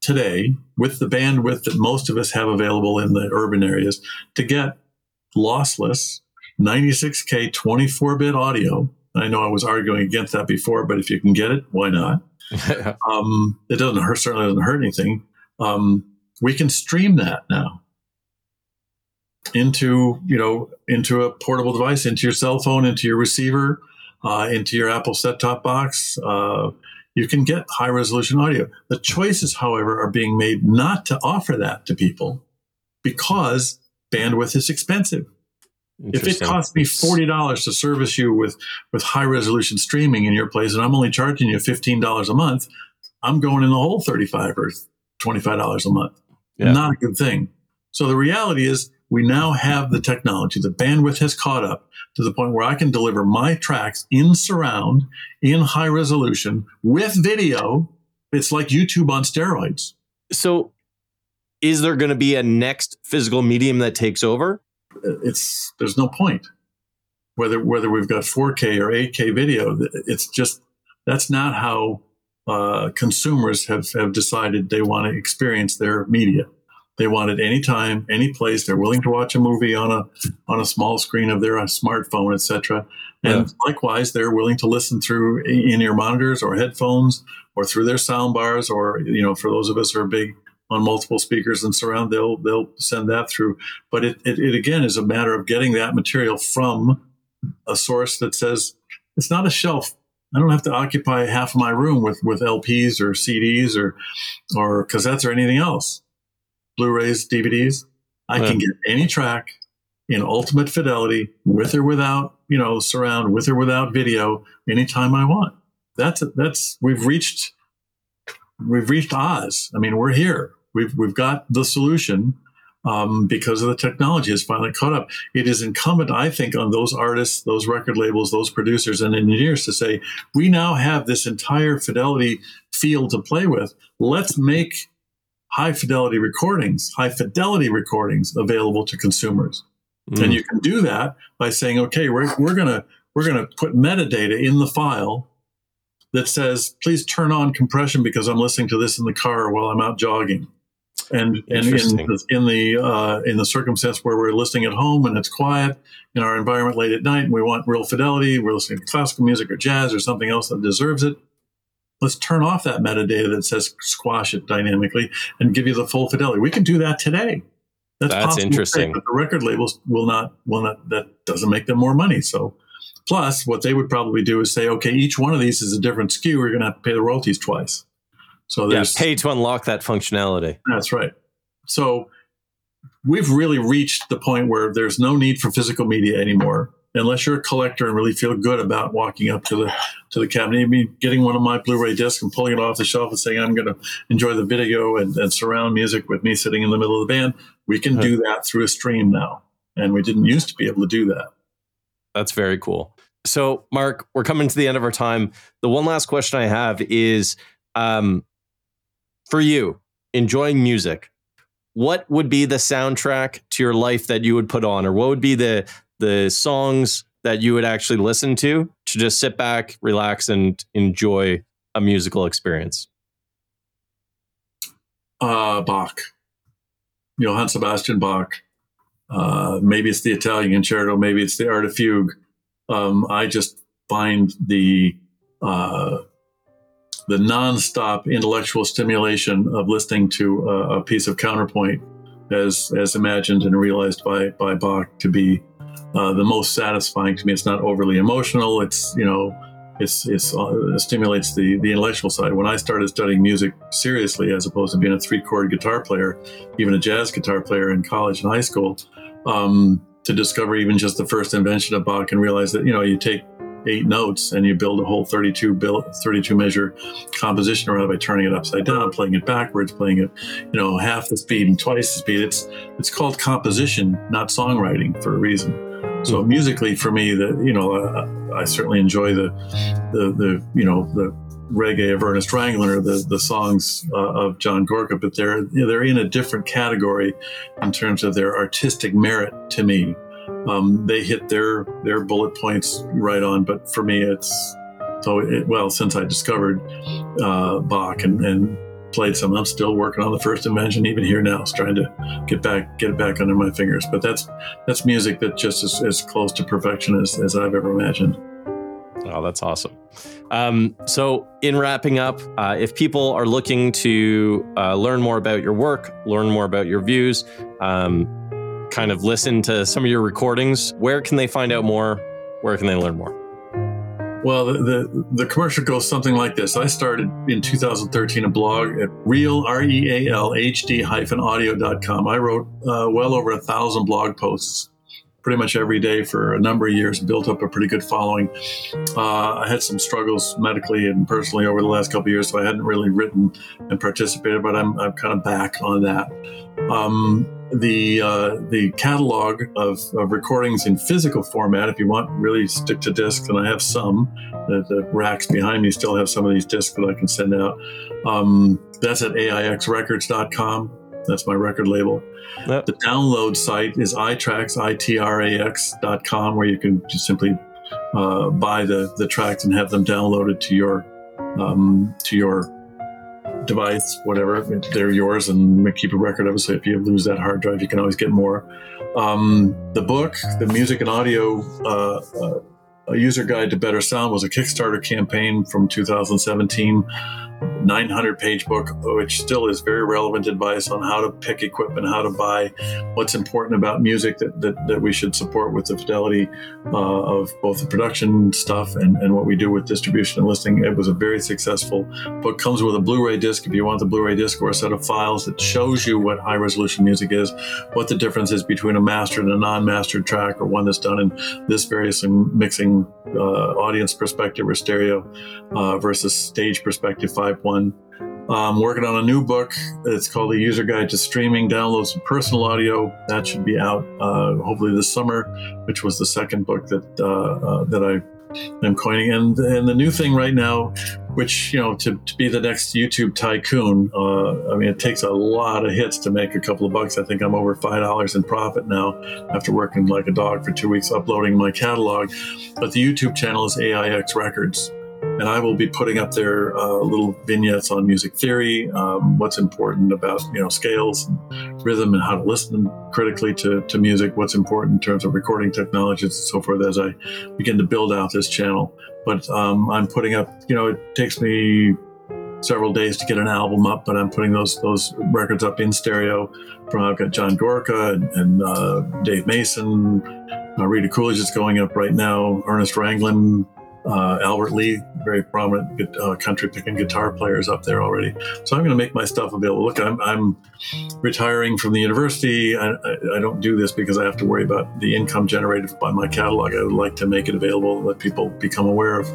today with the bandwidth that most of us have available in the urban areas to get lossless 96k 24-bit audio. I know I was arguing against that before, but if you can get it, why not? um, it doesn't hurt. Certainly doesn't hurt anything. Um, we can stream that now into you know into a portable device, into your cell phone, into your receiver, uh, into your Apple set-top box. Uh, you can get high resolution audio. The choices, however, are being made not to offer that to people because bandwidth is expensive. If it costs me forty dollars to service you with with high resolution streaming in your place, and I'm only charging you fifteen dollars a month, I'm going in the hole thirty five or twenty five dollars a month. Yeah. Not a good thing. So the reality is, we now have the technology. The bandwidth has caught up to the point where I can deliver my tracks in surround, in high resolution, with video. It's like YouTube on steroids. So, is there going to be a next physical medium that takes over? It's there's no point whether whether we've got 4K or 8K video. It's just that's not how uh, consumers have have decided they want to experience their media. They want it anytime, any place. They're willing to watch a movie on a on a small screen of their smartphone, etc. And yeah. likewise, they're willing to listen through in-ear monitors or headphones or through their sound bars, or you know, for those of us who are big on multiple speakers and surround, they'll they'll send that through. But it, it, it again is a matter of getting that material from a source that says it's not a shelf. I don't have to occupy half of my room with with LPs or CDs or or cassettes or anything else. Blu-rays, DVDs. I yeah. can get any track in ultimate fidelity with or without, you know, surround, with or without video, anytime I want. That's that's we've reached we've reached Oz. I mean, we're here. We've we've got the solution um, because of the technology has finally caught up. It is incumbent, I think, on those artists, those record labels, those producers and engineers to say, we now have this entire fidelity field to play with. Let's make high fidelity recordings, high fidelity recordings available to consumers. Mm. And you can do that by saying, okay, we're, we're gonna we're gonna put metadata in the file that says, please turn on compression because I'm listening to this in the car while I'm out jogging and and in the, in the uh, in the circumstance where we're listening at home and it's quiet in our environment late at night and we want real fidelity, we're listening to classical music or jazz or something else that deserves it. Let's turn off that metadata that says squash it dynamically and give you the full fidelity. We can do that today. That's, That's interesting. but the record labels will not will not that doesn't make them more money. So plus what they would probably do is say, okay, each one of these is a different SKU. We're going to have to pay the royalties twice. So there's yeah, pay to unlock that functionality. That's right. So we've really reached the point where there's no need for physical media anymore unless you're a collector and really feel good about walking up to the to the cabinet, maybe getting one of my Blu-ray discs and pulling it off the shelf and saying, "I'm going to enjoy the video and, and, surround music with me sitting in the middle of the band." We can do that through a stream now, and we didn't used to be able to do that. That's very cool. So, Mark, we're coming to the end of our time. The one last question I have is, um, for you, enjoying music, what would be the soundtrack to your life that you would put on, or what would be the the songs that you would actually listen to to just sit back, relax, and enjoy a musical experience? Uh, Bach, Johann Sebastian Bach. Uh, maybe it's the Italian concerto, maybe it's the Art of Fugue. Um, I just find the uh, the nonstop intellectual stimulation of listening to a, a piece of counterpoint as as imagined and realized by by Bach to be uh, the most satisfying to me. It's not overly emotional. It's you know, it's it's uh, it stimulates the the intellectual side. When I started studying music seriously, as opposed to being a three chord guitar player, even a jazz guitar player in college and high school, um, to discover even just the first invention of Bach and realize that you know you take eight notes and you build a whole 32 build, 32 measure composition around it by turning it upside down playing it backwards playing it you know half the speed and twice the speed. It's it's called composition not songwriting for a reason. So mm-hmm. musically for me that you know I, I certainly enjoy the, the the you know the reggae of Ernest Ranglin, the the songs uh, of John Gorka, but they're they're in a different category in terms of their artistic merit to me um, they hit their their bullet points right on. But for me, it's so it, well since I discovered uh, Bach and, and played some, I'm still working on the first invention even here now, trying to get back get it back under my fingers. But that's that's music that just is as close to perfection as, as I've ever imagined. Oh, that's awesome. Um, so, in wrapping up, uh, if people are looking to uh, learn more about your work, learn more about your views, um, kind of listen to some of your recordings, where can they find out more? Where can they learn more? Well, the, the, the, commercial goes something like this. I started in 2013 a blog at real, R-E-A-L, H-D hyphen audio.com. I wrote uh, well over a thousand blog posts pretty much every day for a number of years, built up a pretty good following. Uh, I had some struggles medically and personally over the last couple years, so I hadn't really written and participated, but I'm, I'm kind of back on that. Um, the uh, the catalog of, of, recordings in physical format. If you want, really stick to discs, and I have some. The, the, racks behind me still have some of these discs that I can send out. Um, that's at AIXRecords.com. That's my record label. Yep. The download site is iTrax, I-T-R-A-X.com, where you can just simply uh, buy the, the tracks and have them downloaded to your um, to your device, whatever. They're yours, and keep a record of it. So if you lose that hard drive, you can always get more. Um, the book, the music and audio. Uh, uh, a user guide to better sound was a Kickstarter campaign from 2017 900 page book, which still is very relevant advice on how to pick equipment, how to buy, what's important about music that, that, that we should support with the fidelity uh, of both the production stuff and, and what we do with distribution and listing. It was a very successful book. Comes with a Blu ray disc if you want the Blu ray disc or a set of files that shows you what high resolution music is, what the difference is between a mastered and a non mastered track or one that's done in this various mixing uh, audience perspective or stereo uh, versus stage perspective 5.1. I'm working on a new book. It's called The User Guide to Streaming Downloads and Personal Audio. That should be out uh, hopefully this summer, which was the second book that uh, uh, that I am coining. And and the new thing right now, which you know, to, to be the next YouTube tycoon, uh, I mean, it takes a lot of hits to make a couple of bucks. I think I'm over five dollars in profit now after working like a dog for two weeks uploading my catalog. But the YouTube channel is AIX Records and I will be putting up their uh, little vignettes on music theory, um, what's important about you know scales, and rhythm, and how to listen critically to, to music. What's important in terms of recording technologies and so forth as I begin to build out this channel. But um, I'm putting up. You know, it takes me several days to get an album up, but I'm putting those those records up in stereo. From I've got John Gorka and, and uh, Dave Mason. Uh, Rita Coolidge is going up right now. Ernest Ranglin, uh, Albert Lee, very prominent uh, country picking guitar players up there already. So I'm going to make my stuff available. Look, I'm, I'm retiring from the university. I, I, I, don't do this because I have to worry about the income generated by my catalog. I would like to make it available, let people become aware of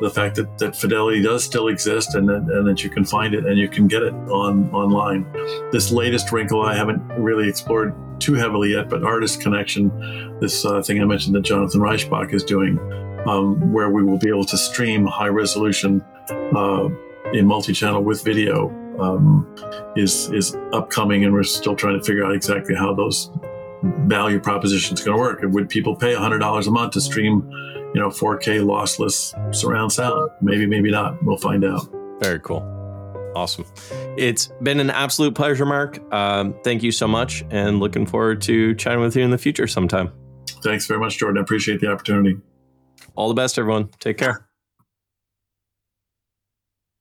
the fact that, that fidelity does still exist and that, and that you can find it and you can get it on online. This latest wrinkle I haven't really explored too heavily yet, but Artist Connection, this uh, thing I mentioned that Jonathan Reichbach is doing um, where we will be able to stream high resolution uh, in multi-channel with video um, is is upcoming, and we're still trying to figure out exactly how those value propositions going to work. Would people pay $100 a month to stream, you know, 4K lossless surround sound? Maybe, maybe not. We'll find out. Very cool. Awesome. It's been an absolute pleasure, Mark. Um, thank you so much, and looking forward to chatting with you in the future sometime. Thanks very much, Jorden. I appreciate the opportunity. All the best, everyone. Take care.